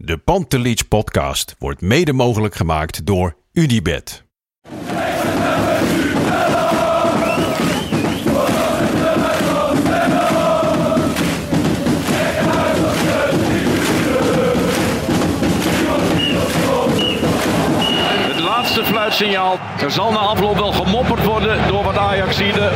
De Pantelich podcast wordt mede mogelijk gemaakt door UdiBet. Het laatste fluitsignaal. Er zal na afloop wel gemopperd worden door wat Ajaxide.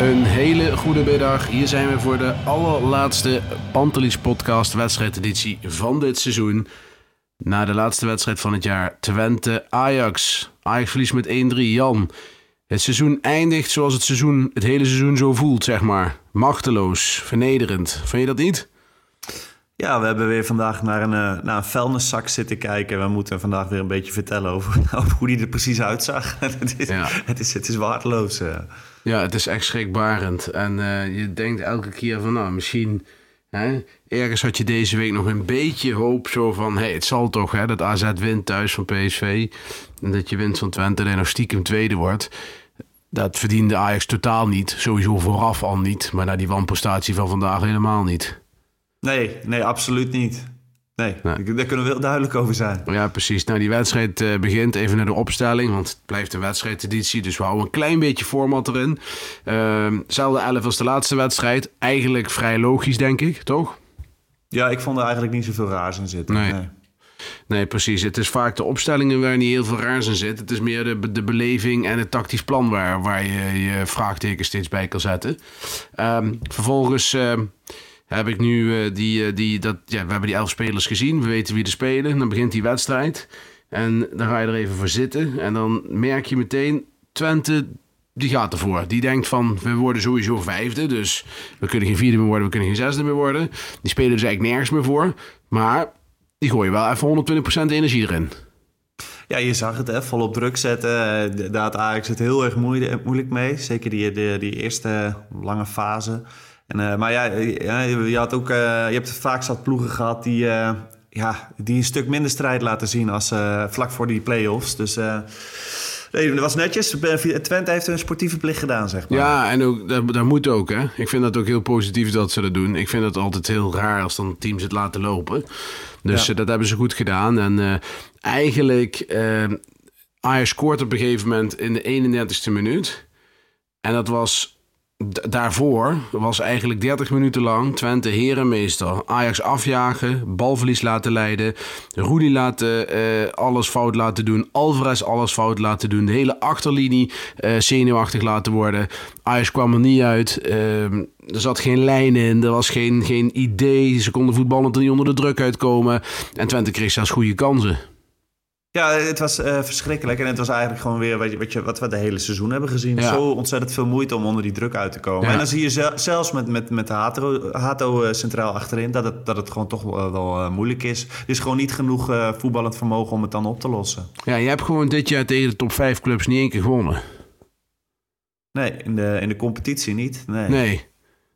Een hele goede middag. Hier zijn we voor de allerlaatste Pantelis podcast wedstrijdeditie van dit seizoen. Na de laatste wedstrijd van het jaar Twente-Ajax. Ajax verliest met 1-3. Jan, het seizoen eindigt zoals het seizoen het hele seizoen zo voelt, zeg maar. Machteloos, vernederend. Vind je dat niet? Ja, we hebben weer vandaag naar een, eh, naar een vuilniszak zitten kijken. We moeten vandaag weer een beetje vertellen over, over hoe die er precies uitzag. het, is, Ja. het, is, het is waardeloos. eh. Ja, het is echt schrikbarend. En eh, je denkt elke keer van, nou, misschien... Hè, ergens had je deze week nog een beetje hoop zo van... Hey, het zal toch, hè, dat AZ wint thuis van PSV. En dat je wint van Twente en nog stiekem tweede wordt. Dat verdiende Ajax totaal niet. Sowieso vooraf al niet. Maar na die wanprestatie van vandaag helemaal niet. Nee, nee, absoluut niet. Nee, Nee. daar kunnen we heel duidelijk over zijn. Ja, precies. Nou, die wedstrijd eh, begint even naar de opstelling. Want het blijft een wedstrijdeditie. Dus we houden een klein beetje format erin. Ehm zelfde 11 als de laatste wedstrijd. Eigenlijk vrij logisch, denk ik. Toch? Ja, ik vond er eigenlijk niet zoveel raars in zitten. Nee. Nee, precies. Het is vaak de opstellingen waar niet heel veel raars in zit. Het is meer de, de beleving en het tactisch plan waar, waar je je vraagteken steeds bij kan zetten. Ehm, vervolgens ehm, heb ik nu eh, die, eh, die, dat, ja, we hebben die elf spelers gezien. We weten wie er spelen. Dan begint die wedstrijd. En dan ga je er even voor zitten. En dan merk je meteen, Twente, die gaat ervoor. Die denkt van, we worden sowieso vijfde. Dus we kunnen geen vierde meer worden, we kunnen geen zesde meer worden. Die spelen dus eigenlijk nergens meer voor. Maar die gooien wel even 120% energie erin. Ja, je zag het, hè, volop druk zetten. Daar had Ajax het heel erg moeilijk mee. Zeker die, die, die eerste lange fase. En, eh, maar ja, je, had ook, eh, je hebt vaak zat ploegen gehad die, eh, ja, die een stuk minder strijd laten zien als vlak voor die play-offs. Dus nee, dat was netjes. Twente heeft hun sportieve plicht gedaan, zeg maar. Ja, en ook, dat, dat moet ook, hè. Ik vind dat ook heel positief dat ze dat doen. Ik vind het altijd heel raar als dan teams het laten lopen. Dus Ja. dat hebben ze goed gedaan. En eigenlijk, Ajax scoort op een gegeven moment in de 31ste minuut. En dat was... Daarvoor was eigenlijk 30 minuten lang Twente herenmeester. Ajax afjagen, balverlies laten leiden. Rudy laten eh, alles fout laten doen. Alvarez alles fout laten doen. De hele achterlinie eh, zenuwachtig laten worden. Ajax kwam er niet uit. Ehm, er zat geen lijn in. Er was geen, geen idee. Ze konden voetballen er niet onder de druk uitkomen. En Twente kreeg zelfs goede kansen. Ja, het was eh, verschrikkelijk. En het was eigenlijk gewoon weer wat, wat, je, wat we de hele seizoen hebben gezien. Ja. Zo ontzettend veel moeite om onder die druk uit te komen. Ja. En dan zie je zel- zelfs met, met, met de Hato, Hato eh, centraal achterin... Dat het, dat het gewoon toch wel, wel, eh, moeilijk is. Er is gewoon niet genoeg eh, voetballend vermogen om het dan op te lossen. Ja, je hebt gewoon dit jaar tegen de top 5 clubs niet één keer gewonnen. Nee, in de, in de competitie niet. Nee. Nee. Dat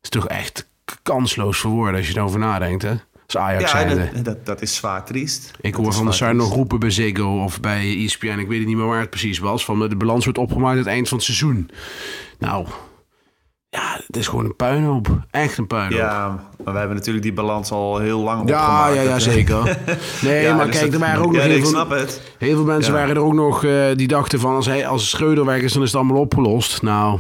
is toch echt kansloos voor woorden als je erover nadenkt, hè? Als Ajax Ja, dat, dat, dat is zwaar triest. Ik hoor van de zwaar Sar nog triest. roepen bij Ziggo of bij ESPN. Ik weet het niet meer waar het precies was. Van de balans wordt opgemaakt aan het eind van het seizoen. Nou, ja, het is gewoon een puinhoop. Echt een puinhoop. Ja, maar we hebben natuurlijk die balans al heel lang Ja, opgemaakt. ja, ja, zeker. Nee, ja, maar dus kijk, er waren ook ja, nog heel ik veel, het. heel veel mensen Ja. waren er ook nog eh, die dachten van... Als, hij, als Schreuder weg is, dan is het allemaal opgelost. Nou,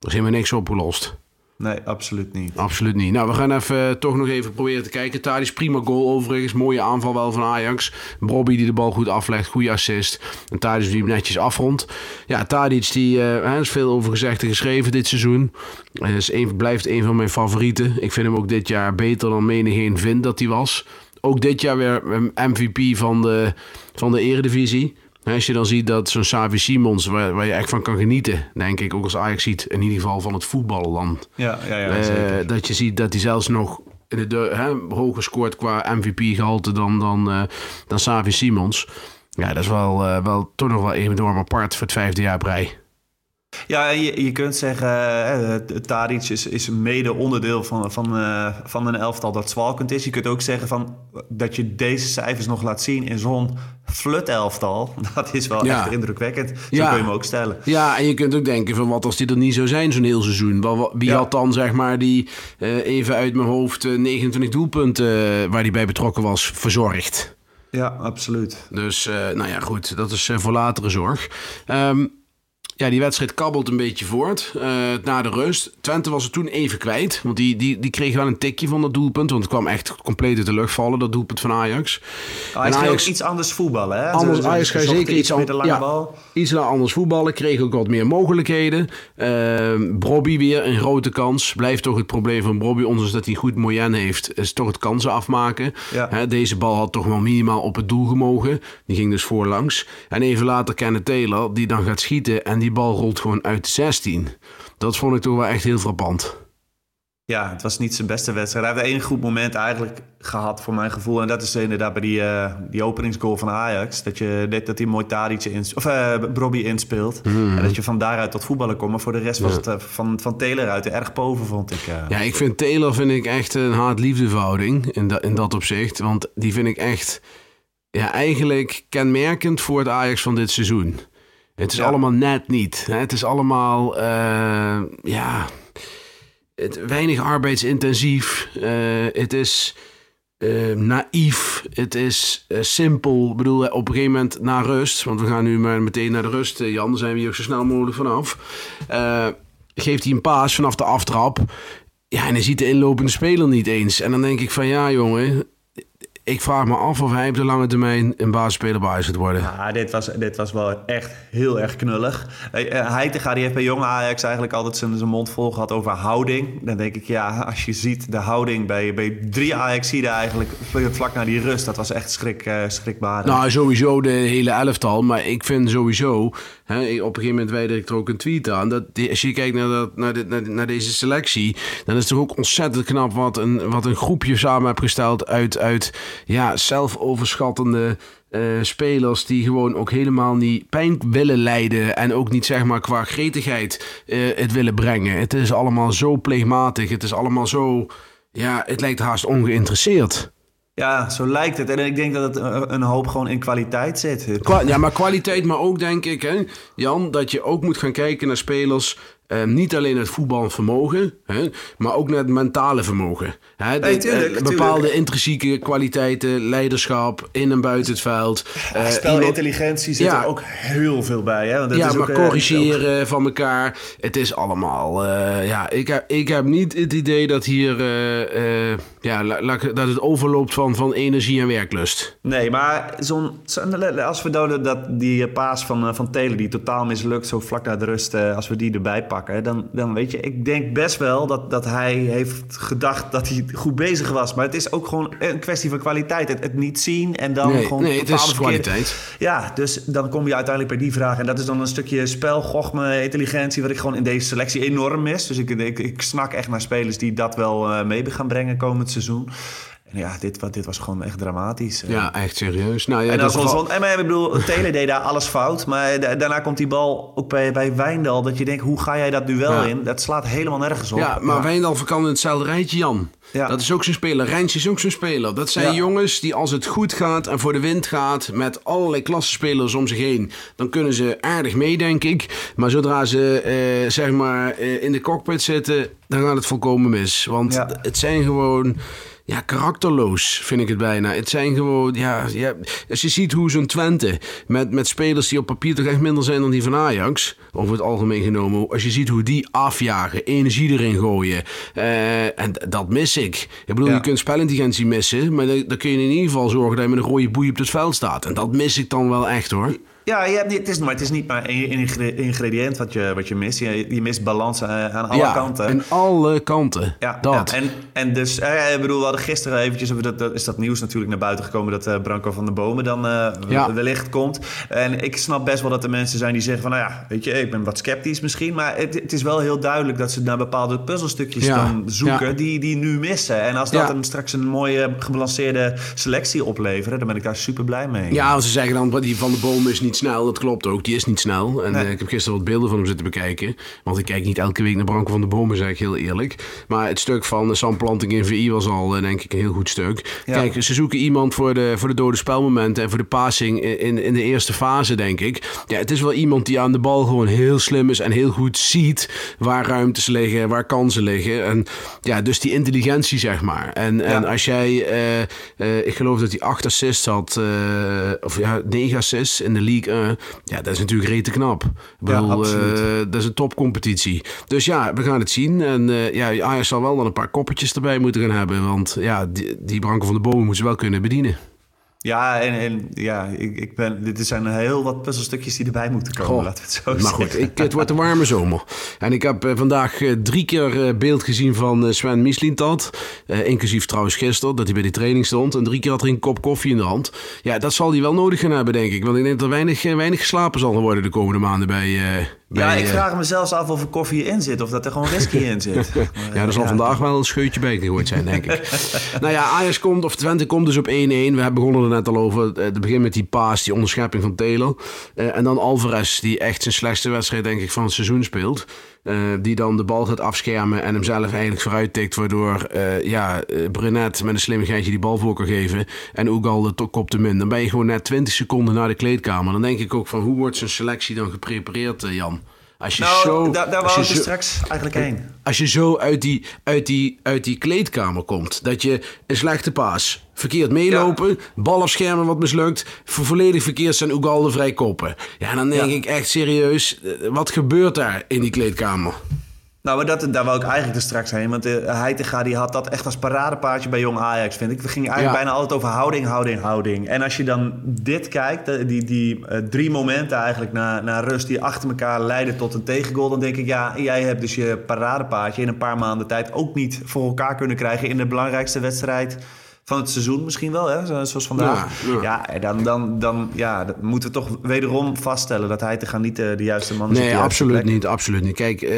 er is helemaal niks opgelost. Nee, absoluut niet. Absoluut niet. Nou, we gaan even, eh, toch nog even proberen te kijken. Tadic, prima goal overigens. Mooie aanval wel van Ajax. Bobby die de bal goed aflegt. Goede assist. En Tadic die hem netjes afrondt. Ja, Tadic, die, eh, er is veel over gezegd en geschreven dit seizoen. Hij is blijft een van mijn favorieten. Ik vind hem ook dit jaar beter dan menigeen vindt dat hij was. Ook dit jaar weer een MVP van de, van de eredivisie. Als je dan ziet dat zo'n Savi Simons, waar, waar je echt van kan genieten, denk ik, ook als Ajax ziet, in ieder geval van het voetballen dan. Ja, ja, ja Eh, dat je ziet dat hij zelfs nog in de, de, hè, hoger scoort qua MVP-gehalte dan, dan, eh dan Savi Simons. Ja, dat is wel, eh, wel toch nog wel enorm apart voor het vijfde jaar brei. Ja, je, je kunt zeggen, uh, Tadic is, is mede onderdeel van, van, uh, van een elftal dat zwalkend is. Je kunt ook zeggen van, dat je deze cijfers nog laat zien in zo'n flut elftal. Dat is wel echt indrukwekkend. Zo ja. kun je hem ook stellen. Ja, en je kunt ook denken van, wat als die er niet zou zijn zo'n heel seizoen? Wie had dan, zeg maar, die uh, even uit mijn hoofd 29 doelpunten waar hij bij betrokken was, verzorgd? Ja, absoluut. Dus, nou ja, goed, dat is voor latere zorg. Um, ja, die wedstrijd kabbelt een beetje voort. Uh, na de rust. Twente was er toen even kwijt. Want die, die, die kreeg wel een tikje van dat doelpunt. Want het kwam echt compleet uit de lucht vallen, dat doelpunt van Ajax. Ajax, Ajax ook iets anders voetballen, hè? Anders, dus, Ajax gaat zeker iets, an ja, bal. iets anders voetballen. Kreeg ook wat meer mogelijkheden. Uh, Brobby weer een grote kans. Blijft toch het probleem van Brobby. Ondanks dat hij goed Moyen heeft, is toch het kansen afmaken. Ja. Deze bal had toch wel minimaal op het doel gemogen. Die ging dus voorlangs. En even later Kenneth Taylor, die dan gaat schieten. En die die bal rolt gewoon uit de 16. Dat vond ik toch wel echt heel frappant. Ja, het was niet zijn beste wedstrijd. Hij heeft één goed moment eigenlijk gehad voor mijn gevoel. En dat is inderdaad bij die, uh, die openingsgoal van Ajax. Dat, je, dat, dat hij mooi Tadic in, of uh, Brobby inspeelt. Hmm. En dat je van daaruit tot voetballen komt. Maar voor de rest was het uh, van, van Taylor uit erg boven, vond ik. Ja, ik vind Taylor vind ik echt een haat-liefdeverhouding in, dat in dat opzicht. Want die vind ik echt ja, eigenlijk kenmerkend voor het Ajax van dit seizoen. Het is allemaal net niet. Hè? Het is allemaal, uh, ja, het, weinig arbeidsintensief. Uh, het is uh, naïef. Het is simpel. Ik bedoel, op een gegeven moment na rust, want we gaan nu maar meteen naar de rust, Jan, daar zijn we hier ook zo snel mogelijk vanaf. geeft hij een paas vanaf de aftrap. Ja, en hij ziet de inlopende speler niet eens. En dan denk ik van ja, jongen, ik vraag me af of hij op de lange termijn een basisspeler bij gaat worden. Ja, dit was, dit was wel echt heel erg knullig. Uh, Heitinga die heeft bij jonge Ajax eigenlijk altijd zijn, zijn mond vol gehad over houding. Dan denk ik, ja, als je ziet de houding bij, bij drie Ajaxiden eigenlijk vlak na die rust, dat was echt schrik, uh, schrikbaar. Nou, sowieso de hele elftal. Maar ik vind sowieso, hè, op een gegeven moment wijde ik er ook een tweet aan, dat als je kijkt naar, dat, naar, naar, naar, deze selectie, dan is het toch ook ontzettend knap wat een, wat een groepje samen heeft gesteld uit... uit ja, zelfoverschattende uh, spelers die gewoon ook helemaal niet pijn willen lijden en ook niet zeg maar qua gretigheid uh, het willen brengen. Het is allemaal zo pleegmatig, het is allemaal zo, ja, het lijkt haast ongeïnteresseerd. Ja, zo lijkt het. En ik denk dat het een hoop gewoon in kwaliteit zit. ja, maar kwaliteit, maar ook denk ik, hè, Jan, dat je ook moet gaan kijken naar spelers uh, niet alleen het voetbalvermogen, hè, maar ook naar het mentale vermogen. Hè, de, tuurlijk, uh, bepaalde intrinsieke kwaliteiten, leiderschap in en buiten het veld. Uh, Spelintelligentie zit ja, er ook heel veel bij. Hè? Want dat ja, is maar ook, corrigeren ook... van elkaar. Het is allemaal... ja, ik, heb, ik heb niet het idee dat hier... ja, dat het overloopt van, van energie en werklust. Nee, maar zo'n, als we dat, die paas van, van Telen die totaal mislukt, zo vlak na de rust, als we die erbij pakken dan, dan weet je, ik denk best wel dat, dat hij heeft gedacht dat hij goed bezig was. Maar het is ook gewoon een kwestie van kwaliteit. Het, het niet zien en dan gewoon. Nee, het is kwaliteit. Ja, dus dan kom je uiteindelijk bij die vraag. En dat is dan een stukje spel, gochme, intelligentie, wat ik gewoon in deze selectie enorm mis. Dus ik, ik, ik snak echt naar spelers die dat wel uh, mee gaan brengen komend seizoen. En ja, dit, dit was gewoon echt dramatisch. Ja, echt serieus. Nou, ja, en, als ons, en maar, ik bedoel, Taylor deed daar alles fout. Maar daarna komt die bal ook bij, bij Wijndal. Dat je denkt, hoe ga jij dat duel in? Dat slaat helemaal nergens op. Ja, maar ja. Wijndal kan in hetzelfde rijtje, Jan. Ja. Dat is ook zo'n speler. Rijntje is ook zo'n speler. Dat zijn jongens die als het goed gaat en voor de wind gaat... met allerlei klassenspelers om zich heen... dan kunnen ze aardig mee, denk ik. Maar zodra ze eh, zeg maar eh, in de cockpit zitten... dan gaat het volkomen mis. Want het zijn gewoon ja, karakterloos vind ik het bijna. Het zijn gewoon, ja, ja als je ziet hoe zo'n Twente met, met spelers die op papier toch echt minder zijn dan die van Ajax, over het algemeen genomen. Als je ziet hoe die afjagen, energie erin gooien. Uh, en dat mis ik. Ik bedoel, je kunt spelintelligentie missen, maar dan, dan kun je in ieder geval zorgen dat je met een rode boei op het veld staat. En dat mis ik dan wel echt hoor. Ja, je hebt niet, het, is, maar het is niet maar één ingrediënt wat je, wat je mist. Je, je mist balans eh, aan alle ja, kanten. aan alle kanten. Ja, dat. Ja. En, en dus, eh, ik bedoel, we hadden gisteren eventjes, dat, dat, is dat nieuws natuurlijk naar buiten gekomen... dat uh, Branco van de Bomen dan uh, ja. wellicht komt. En ik snap best wel dat er mensen zijn die zeggen van... nou ja, weet je, ik ben wat sceptisch misschien... maar het, het is wel heel duidelijk dat ze naar bepaalde puzzelstukjes dan zoeken... Die, die nu missen. En als dat hem straks een mooie gebalanceerde selectie opleveren... dan ben ik daar super blij mee. Ja, als ze zeggen dan, die van de Bomen is niet niet snel, dat klopt ook. Die is niet snel. En Nee. eh, ik heb gisteren wat beelden van hem zitten bekijken. Want ik kijk niet elke week naar Branko van de Bomen, zeg ik heel eerlijk. Maar het stuk van de Sam Planting in VI was al, eh, denk ik, een heel goed stuk. Ja. Kijk, ze zoeken iemand voor de, voor de dode spelmomenten en voor de passing in, in de eerste fase, denk ik. Ja, het is wel iemand die aan de bal gewoon heel slim is en heel goed ziet waar ruimtes liggen, waar kansen liggen. En ja, dus die intelligentie, zeg maar. En, en als jij, eh, ik geloof dat hij acht assists had, of ja, negen assists in de league. Eh, ja, dat is natuurlijk rete knap. Ik bedoel, eh, dat is een topcompetitie. Dus ja, we gaan het zien. En eh, ja, Ajax zal wel dan een paar koppertjes erbij moeten gaan hebben. Want ja, die, die Branko van de Bomen moeten ze wel kunnen bedienen. Ja, en, en ja, ik, ik ben, dit zijn heel wat puzzelstukjes die erbij moeten komen, Goh. laten we het zo Maar zeggen. goed, ik, het wordt een warme zomer. En ik heb eh, vandaag eh, drie keer eh, beeld gezien van Sven Mislintat. Eh, inclusief trouwens gisteren, dat hij bij die training stond. En drie keer had hij een kop koffie in de hand. Ja, dat zal hij wel nodig gaan hebben, denk ik. Want ik denk dat er weinig, weinig geslapen zal worden de komende maanden bij... Ja, ik eh, vraag me zelfs af of er koffie in zit of dat er gewoon whisky in zit. Maar, Ja, er zal ja. vandaag wel een scheutje bij gegooid zijn, denk ik. nou ja, Ajax komt, of Twente komt dus op 1-1. We hebben begonnen er net al over. Eh, Het begin met die paas, die onderschepping van Taylor. Eh, en dan Alvarez, die echt zijn slechtste wedstrijd, denk ik, van het seizoen speelt. Eh, die dan de bal gaat afschermen en hem zelf eigenlijk vooruit tikt. Waardoor eh ja, eh, Brunet met een slimmigheidje die bal voor kan geven. En Oegal de kop te min. Dan ben je gewoon net 20 seconden naar de kleedkamer. Dan denk ik ook van, hoe wordt zijn selectie dan geprepareerd, Jan? Als je Nou, zo, daar, daar wou ik dus straks eigenlijk heen. als je zo uit die, uit, die, uit die kleedkamer komt, dat je een slechte paas, verkeerd meelopen, bal afschermen wat mislukt, vo- volledig verkeerd zijn Ugalde vrij koppen. Ja, dan denk Ja. ik echt serieus, eh, wat gebeurt daar in die kleedkamer? Nou, maar dat, daar wou ik eigenlijk dus straks heen. Want de Heitinga die had dat echt als paradepaardje bij Jong Ajax, vind ik. We gingen eigenlijk Ja. bijna altijd over houding, houding, houding. En als je dan dit kijkt, eh, die, die eh, drie momenten eigenlijk na, na rust... die achter elkaar leiden tot een tegengoal... dan denk ik, ja, jij hebt dus je paradepaardje... in een paar maanden tijd ook niet voor elkaar kunnen krijgen... in de belangrijkste wedstrijd van het seizoen misschien wel, hè? Zo- zoals vandaag. Ja, Ja, ja. en dan, dan, dan ja, moeten we toch wederom vaststellen... dat Heitinga niet eh, de juiste man is Nee, absoluut niet, absoluut niet. Kijk, eh,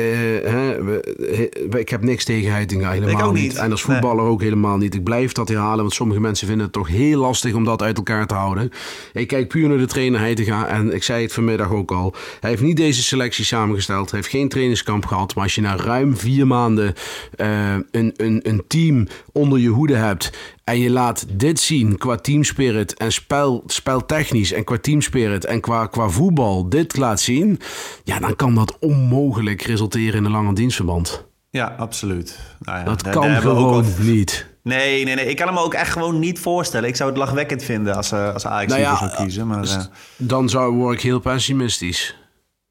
hè, we- he- ik heb niks tegen Heitinga, helemaal niet. En als voetballer ook helemaal niet. Ik blijf dat herhalen, want sommige mensen vinden het toch heel lastig om dat uit elkaar te houden. Ik kijk puur naar de trainer Heitinga en ik zei het vanmiddag ook al. Hij heeft niet deze selectie samengesteld, hij heeft geen trainingskamp gehad. Maar als je na ruim vier maanden eh, een, een, een team onder je hoede hebt en je laat dit zien qua teamspirit en spel, speltechnisch en qua teamspirit en qua, qua voetbal dit laat zien, ja, dan kan dat onmogelijk resulteren in een lange dienstverband. Ja, absoluut. Nou ja, Dat kan gewoon al- niet. Nee, nee, nee. Ik kan hem ook echt gewoon niet voorstellen. Ik zou het lachwekkend vinden als, eh als Ajax Nou ja, zou kiezen. Maar eh, Dan zou, word ik heel pessimistisch.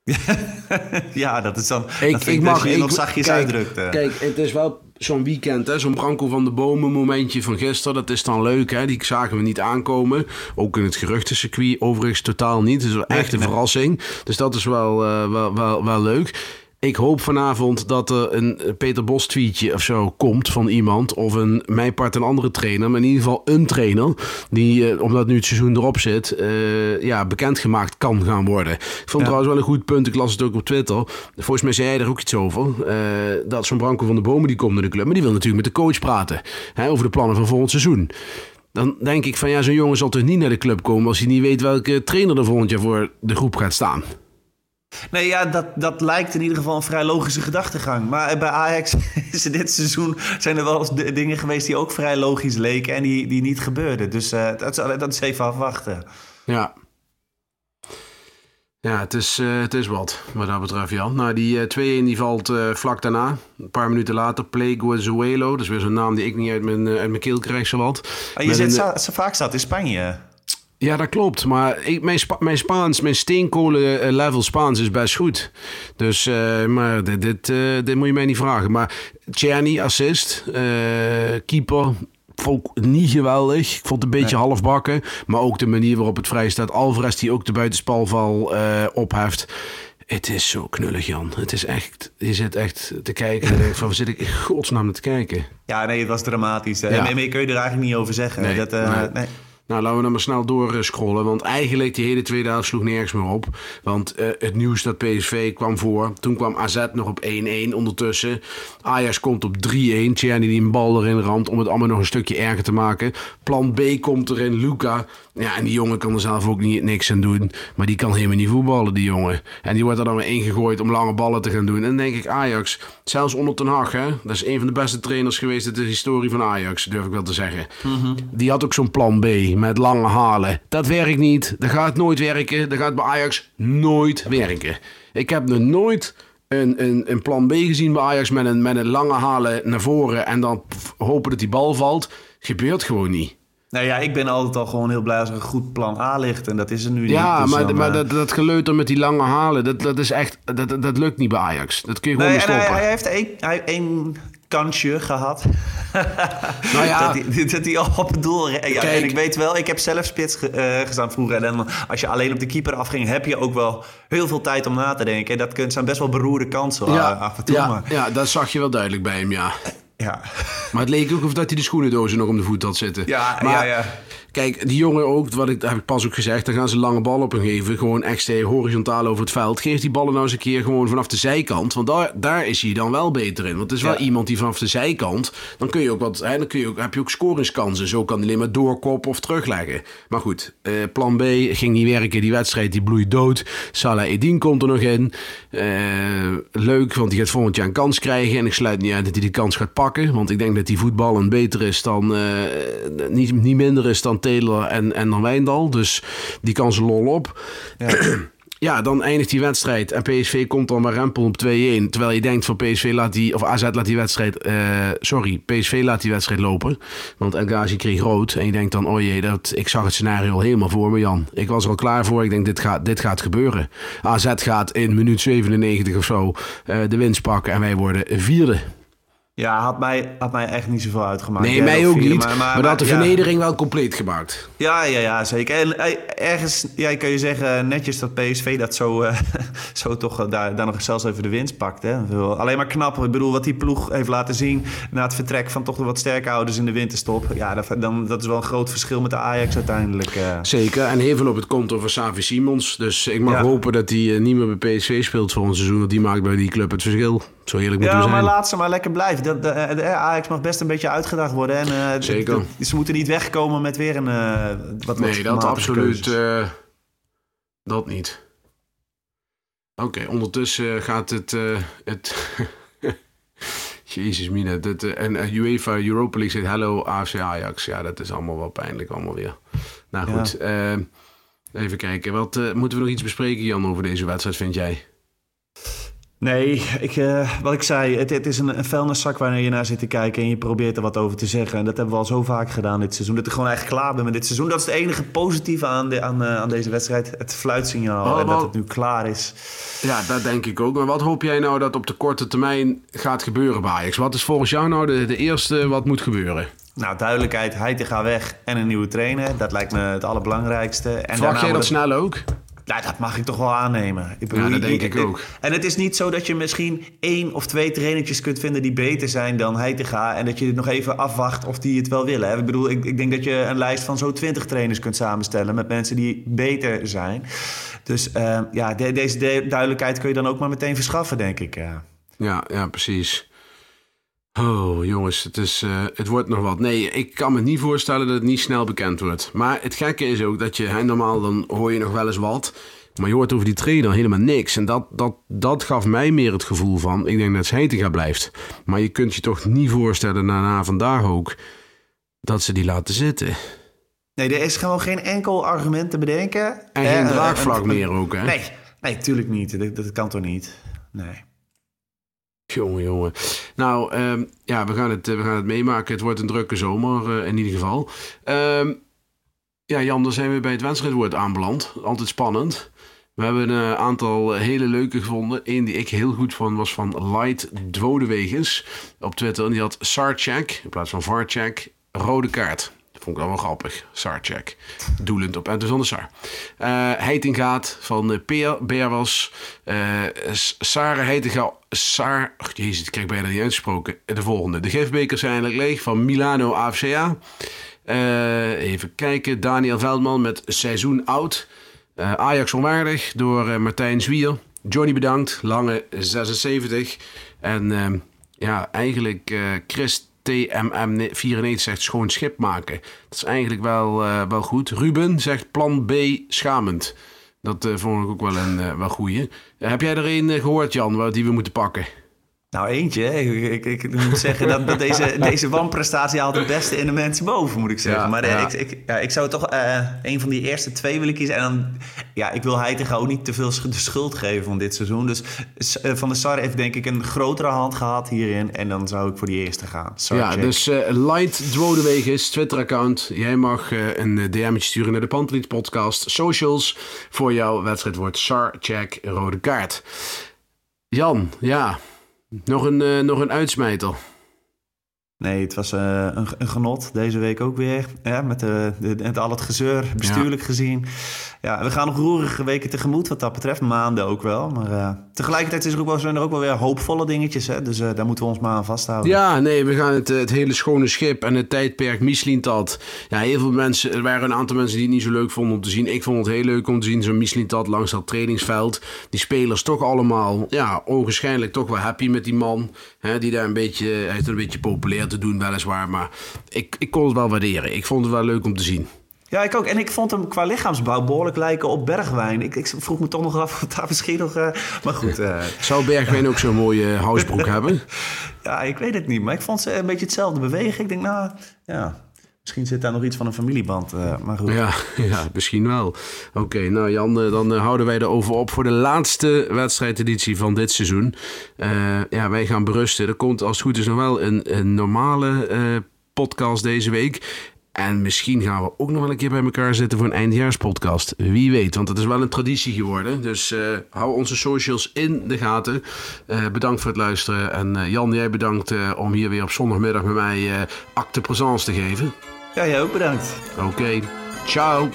ja, dat is dan... Ik, dat vind ik mag je ik, nog zachtjes kijk, uitdrukt. eh. Kijk, het is wel zo'n weekend, hè, zo'n Branko van de Bomen momentje van gisteren. Dat is dan leuk, hè? Die zagen we niet aankomen. Ook in het geruchtencircuit overigens totaal niet. Het is wel echt een verrassing. Dus dat is wel, eh, wel, wel, wel leuk. Ik hoop vanavond dat er een Peter Bos tweetje of zo komt van iemand. Of een mijn part een andere trainer. Maar in ieder geval een trainer. Die, eh, omdat nu het seizoen erop zit, eh, ja, bekendgemaakt kan gaan worden. Ik vond Ja. trouwens wel een goed punt. Ik las het ook op Twitter. Volgens mij zei jij er ook iets over. eh, dat zo'n Branko van de Bomen die komt naar de club. Maar die wil natuurlijk met de coach praten. Hè, over de plannen van volgend seizoen. Dan denk ik van ja, zo'n jongen zal toch niet naar de club komen als hij niet weet welke trainer er volgend jaar voor de groep gaat staan. Nee, ja, dat, dat lijkt in ieder geval een vrij logische gedachtegang. Maar eh, bij Ajax is dit seizoen zijn er wel eens dingen geweest die ook vrij logisch leken en die, die niet gebeurden. Dus eh, dat, is, dat is even afwachten. Ja. Ja, het is, eh, het is wat, wat dat betreft, Jan. Nou, die eh 2-1 die valt eh, vlak daarna. Een paar minuten later, Play Guazuelo. Dat is weer zo'n naam die ik niet uit mijn, eh, uit mijn keel krijg, zowat. Maar je zit een, vaak staat in Spanje. Ja, dat klopt. Maar ik, mijn, Spa- mijn Spaans, mijn steenkolen eh, level Spaans is best goed. Dus, eh, maar dit, dit, eh, dit moet je mij niet vragen. Maar Czerny, assist. keeper, vond niet geweldig. Ik vond het een beetje halfbakken. Maar ook de manier waarop het vrij staat. Alvarez die ook de buitenspalval opheft. Het is zo knullig, Jan. Het is echt... Je zit echt te kijken en je denkt van... Waar zit ik in godsnaam te kijken? Ja, nee, het was dramatisch. Ja. En meer kun je er eigenlijk niet over zeggen. Nee, dat, nee. Nou, laten we dan maar snel doorscrollen. Want eigenlijk die hele tweede helft sloeg nergens meer op. Want eh, het nieuws dat PSV kwam voor. Toen kwam AZ nog op 1-1 ondertussen. Ajax komt op 3-1. Tjerni die een bal erin ramt om het allemaal nog een stukje erger te maken. Plan B komt erin, Luca. Ja, en die jongen kan er zelf ook niet, niks aan doen. Maar die kan helemaal niet voetballen, die jongen. En die wordt er dan weer ingegooid om lange ballen te gaan doen. En dan denk ik, Ajax, zelfs onder Ten Hag, hè, dat is een van de beste trainers geweest in de historie van Ajax, durf ik wel te zeggen. Die had ook zo'n plan B met lange halen. Dat werkt niet. Dat gaat nooit werken. Dat gaat bij Ajax nooit werken. Ik heb nog nooit een, een, een plan B gezien bij Ajax met een, met een lange halen naar voren en dan hopen dat die bal valt. Gebeurt gewoon niet. Nou ja, ik ben altijd al gewoon heel blij als er een goed plan A ligt. En dat is er nu niet. Ja, Dus maar, dan, maar eh, dat, dat geleuter met die lange halen, dat, dat is echt, dat, dat, dat lukt niet bij Ajax. Dat kun je gewoon Nee, niet en hij, stoppen. hij heeft één, hij, één kansje gehad. Nou ja. dat, hij, al op het doel... Ja, Kijk. en ik weet wel, ik heb zelf spits ge- eh, gestaan vroeger. En dan, als je alleen op de keeper afging, heb je ook wel heel veel tijd om na te denken. En dat zijn best wel beroerde kansen ja, eh, af en toe. ja, Maar, ja, dat zag je wel duidelijk bij hem, ja. ja. Maar het leek ook of dat hij de schoenendozen nog om de voet had zitten. Ja, maar, ja, ja. Kijk, die jongen ook, wat ik, heb ik pas ook gezegd, dan gaan ze lange ballen op hem geven. Gewoon echt horizontaal over het veld. Geef die ballen nou eens een keer gewoon vanaf de zijkant. Want daar, daar is hij dan wel beter in. Want het is wel Ja. iemand die vanaf de zijkant, dan kun je ook wat, hè, dan kun je ook, heb je ook scoringskansen. Zo kan hij alleen maar doorkoppen of terugleggen. Maar goed, eh, plan B ging niet werken. Die wedstrijd die bloeit dood. Salah Edin komt er nog in. Eh, leuk, want die gaat volgend jaar een kans krijgen. En ik sluit niet uit dat hij die kans gaat pakken. Want ik denk dat die voetballen beter is dan, eh, niet, niet minder is dan Taylor en, en dan Wijndal. Dus die kan ze lol op. Ja, dan eindigt die wedstrijd en PSV komt dan maar rempel op 2-1. Terwijl je denkt van PSV laat die, of AZ laat die wedstrijd, eh, sorry, PSV laat die wedstrijd lopen. Want El Ghazi kreeg rood. En je denkt dan, oh jee, dat, ik zag het scenario al helemaal voor me, Jan. Ik was er al klaar voor. Ik denk, dit gaat, dit gaat gebeuren. AZ gaat in minuut 97 of zo eh, de winst pakken en wij worden vierde. Ja, had mij, had mij echt niet zoveel uitgemaakt. Nee, mij ook niet. Maar, dat had de ja. vernedering wel compleet gemaakt. Ja, ja, ja, zeker. En eh, ergens ja, kan je zeggen netjes dat PSV dat zo, eh, zo toch eh, daar, daar nog zelfs even de winst pakt. Hè. Alleen maar knap. Ik bedoel, wat die ploeg heeft laten zien na het vertrek van toch de wat sterke ouders in de winterstop. Ja, dat, dan, dat is wel een groot verschil met de Ajax uiteindelijk. Zeker. En heel veel op het konto van Savi Simons. Dus ik mag Ja. hopen dat hij niet meer bij PSV speelt voor een seizoen. Want die maakt bij die club het verschil. Zo heerlijk moet Ja, hij maar zijn. laat ze maar lekker blijven. Dat, de, de- de Ajax mag best een beetje uitgedaagd worden. En, eh, Zeker. ze moeten niet wegkomen met weer een eh, wat Nee, dat absoluut. eh, dat niet. Oké, ondertussen gaat het... eh, het Jezus mina. Eh, en eh, UEFA Europa League zegt hello AFC Ajax. Ja, dat is allemaal wel pijnlijk allemaal weer. Nou goed, eh, even kijken. Wat, eh, moeten we nog iets bespreken Jan over deze wedstrijd, vind jij? Nee, ik, eh, wat ik zei, het, het is een, een vuilniszak waar je naar zit te kijken en je probeert er wat over te zeggen. En dat hebben we al zo vaak gedaan dit seizoen. Dat ik gewoon eigenlijk klaar ben met dit seizoen. Dat is het enige positieve aan, de, aan, eh, aan deze wedstrijd. Het fluitsignaal Oh, en dat wat- het nu klaar is. Ja, dat denk ik ook. Maar wat hoop jij nou dat op de korte termijn gaat gebeuren bij Ajax? Wat is volgens jou nou de, de eerste wat moet gebeuren? Nou, duidelijkheid, hij gaat weg en een nieuwe trainer. Dat lijkt me het allerbelangrijkste. En daarna jij dat snel ook? Nou, dat mag ik toch wel aannemen. Ik Ja, dat denk ik ik- ook. En het is niet zo dat je misschien één of twee trainertjes kunt vinden die beter zijn dan Heitinga. En dat je nog even afwacht of die het wel willen. hè. Ik bedoel, ik, ik denk dat je een lijst van zo'n twintig trainers kunt samenstellen met mensen die beter zijn. Dus eh, ja, de- deze de- duidelijkheid kun je dan ook maar meteen verschaffen, denk ik. Ja. Ja, ja, precies. Oh, jongens, het, is, eh, het wordt nog wat. Nee, ik kan me niet voorstellen dat het niet snel bekend wordt. Maar het gekke is ook dat je, hè, normaal dan hoor je nog wel eens wat. Maar je hoort over die trainer helemaal niks. En dat, dat, dat gaf mij meer het gevoel van, ik denk dat Heitinga blijft. Maar je kunt je toch niet voorstellen, na, na vandaag ook, dat ze die laten zitten. Nee, er is gewoon geen enkel argument te bedenken. En geen eh, draagvlak meer ook, hè? Nee, nee, tuurlijk niet. Dat, dat kan toch niet? Nee. Jongen, jongen. Nou, ehm, ja, we gaan, het, eh, we gaan het meemaken. Het wordt een drukke zomer, eh, in ieder geval. Ehm, ja, Jan, dan zijn we bij het wedstrijdwoord aanbeland. Altijd spannend. We hebben een eh, aantal hele leuke gevonden. Eén die ik heel goed vond was van Light Dwodewegens op Twitter. En die had Sarcheck in plaats van Varcheck. Rode kaart. Vond ik wel wel grappig. Sarcheck. Doelend op Ente van der Sar. Eh Heitingaat van uh, Peer Berwas. eh S- Sarah Heitinga. Sar. Ach, jezus, ik krijg bijna niet uitgesproken. De volgende. De gifbekers zijn eigenlijk leeg van Milano AFCA. Eh, even kijken. Daniel Veldman met seizoen oud. Eh, Ajax onwaardig door eh, Martijn Zwier. Johnny bedankt. Lange 76. En ehm, ja, eigenlijk eh, Chris TMM94 zegt schoon schip maken. Dat is eigenlijk wel, eh, wel goed. Ruben zegt plan B schamend. Dat eh, vond ik ook wel een eh, wel goeie. Heb jij er een eh, gehoord, Jan, die we moeten pakken? Nou, eentje. Ik, ik, ik moet zeggen dat, dat deze, deze wanprestatie haalt het beste in de mensen boven, moet ik zeggen. Ja, maar eh, ja. Ik, ik, ja, ik zou toch eh, een van die eerste twee willen kiezen. En dan, ja, ik wil Heitinga ook niet te veel de schuld geven van dit seizoen. Dus eh, Van der Sar heeft denk ik een grotere hand gehad hierin. En dan zou ik voor die eerste gaan. Sar Ja, check. dus eh Light Dwodewegens, Twitter-account. Jij mag een DM'tje sturen naar de Pantelit podcast. Socials voor jouw wedstrijd wordt Sar, check, rode kaart. Jan, ja, nog een, eh, nog een uitsmijter. Nee, het was eh, een, een genot deze week ook weer. Ja, met, de, de, met al het gezeur, bestuurlijk gezien. Ja, we gaan nog roerige weken tegemoet wat dat betreft. Maanden ook wel. Maar eh, tegelijkertijd is er ook wel, zijn er ook wel weer hoopvolle dingetjes. Hè? Dus eh, daar moeten we ons maar aan vasthouden. Ja, nee, we gaan het, het hele schone schip en het tijdperk Mislintat. Ja, heel veel mensen, er waren een aantal mensen die het niet zo leuk vonden om te zien. Ik vond het heel leuk om te zien, zo'n Mislintat langs dat trainingsveld. Die spelers toch allemaal, ja, onwaarschijnlijk toch wel happy met die man. Hè, die daar een beetje, hij het een beetje populair te doen weliswaar. Maar ik, ik kon het wel waarderen. Ik vond het wel leuk om te zien. Ja, ik ook. En ik vond hem qua lichaamsbouw behoorlijk lijken op Bergwijn. Ik, ik vroeg me toch nog af of daar misschien nog... eh, maar goed, eh, Zou Bergwijn ook zo'n mooie housebroek hebben? ja, ik weet het niet. Maar ik vond ze een beetje hetzelfde bewegen. Ik denk, nou, ja... Misschien zit daar nog iets van een familieband. eh, maar goed. Ja, ja misschien wel. Oké, nou Jan, eh, dan eh, houden wij erover op voor de laatste wedstrijdeditie van dit seizoen. Eh, ja, wij gaan berusten. Er komt als het goed is nog wel een, een normale eh, podcast deze week. En misschien gaan we ook nog wel een keer bij elkaar zitten voor een eindejaarspodcast. Wie weet, want het is wel een traditie geworden. Dus eh, hou onze socials in de gaten. Eh, bedankt voor het luisteren. En eh, Jan, jij bedankt om hier weer op zondagmiddag met mij acte présence te geven. Ja, jij ook bedankt. Oké, ciao.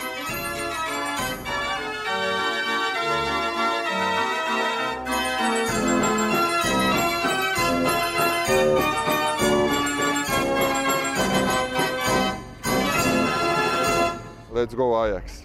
Let's go Ajax.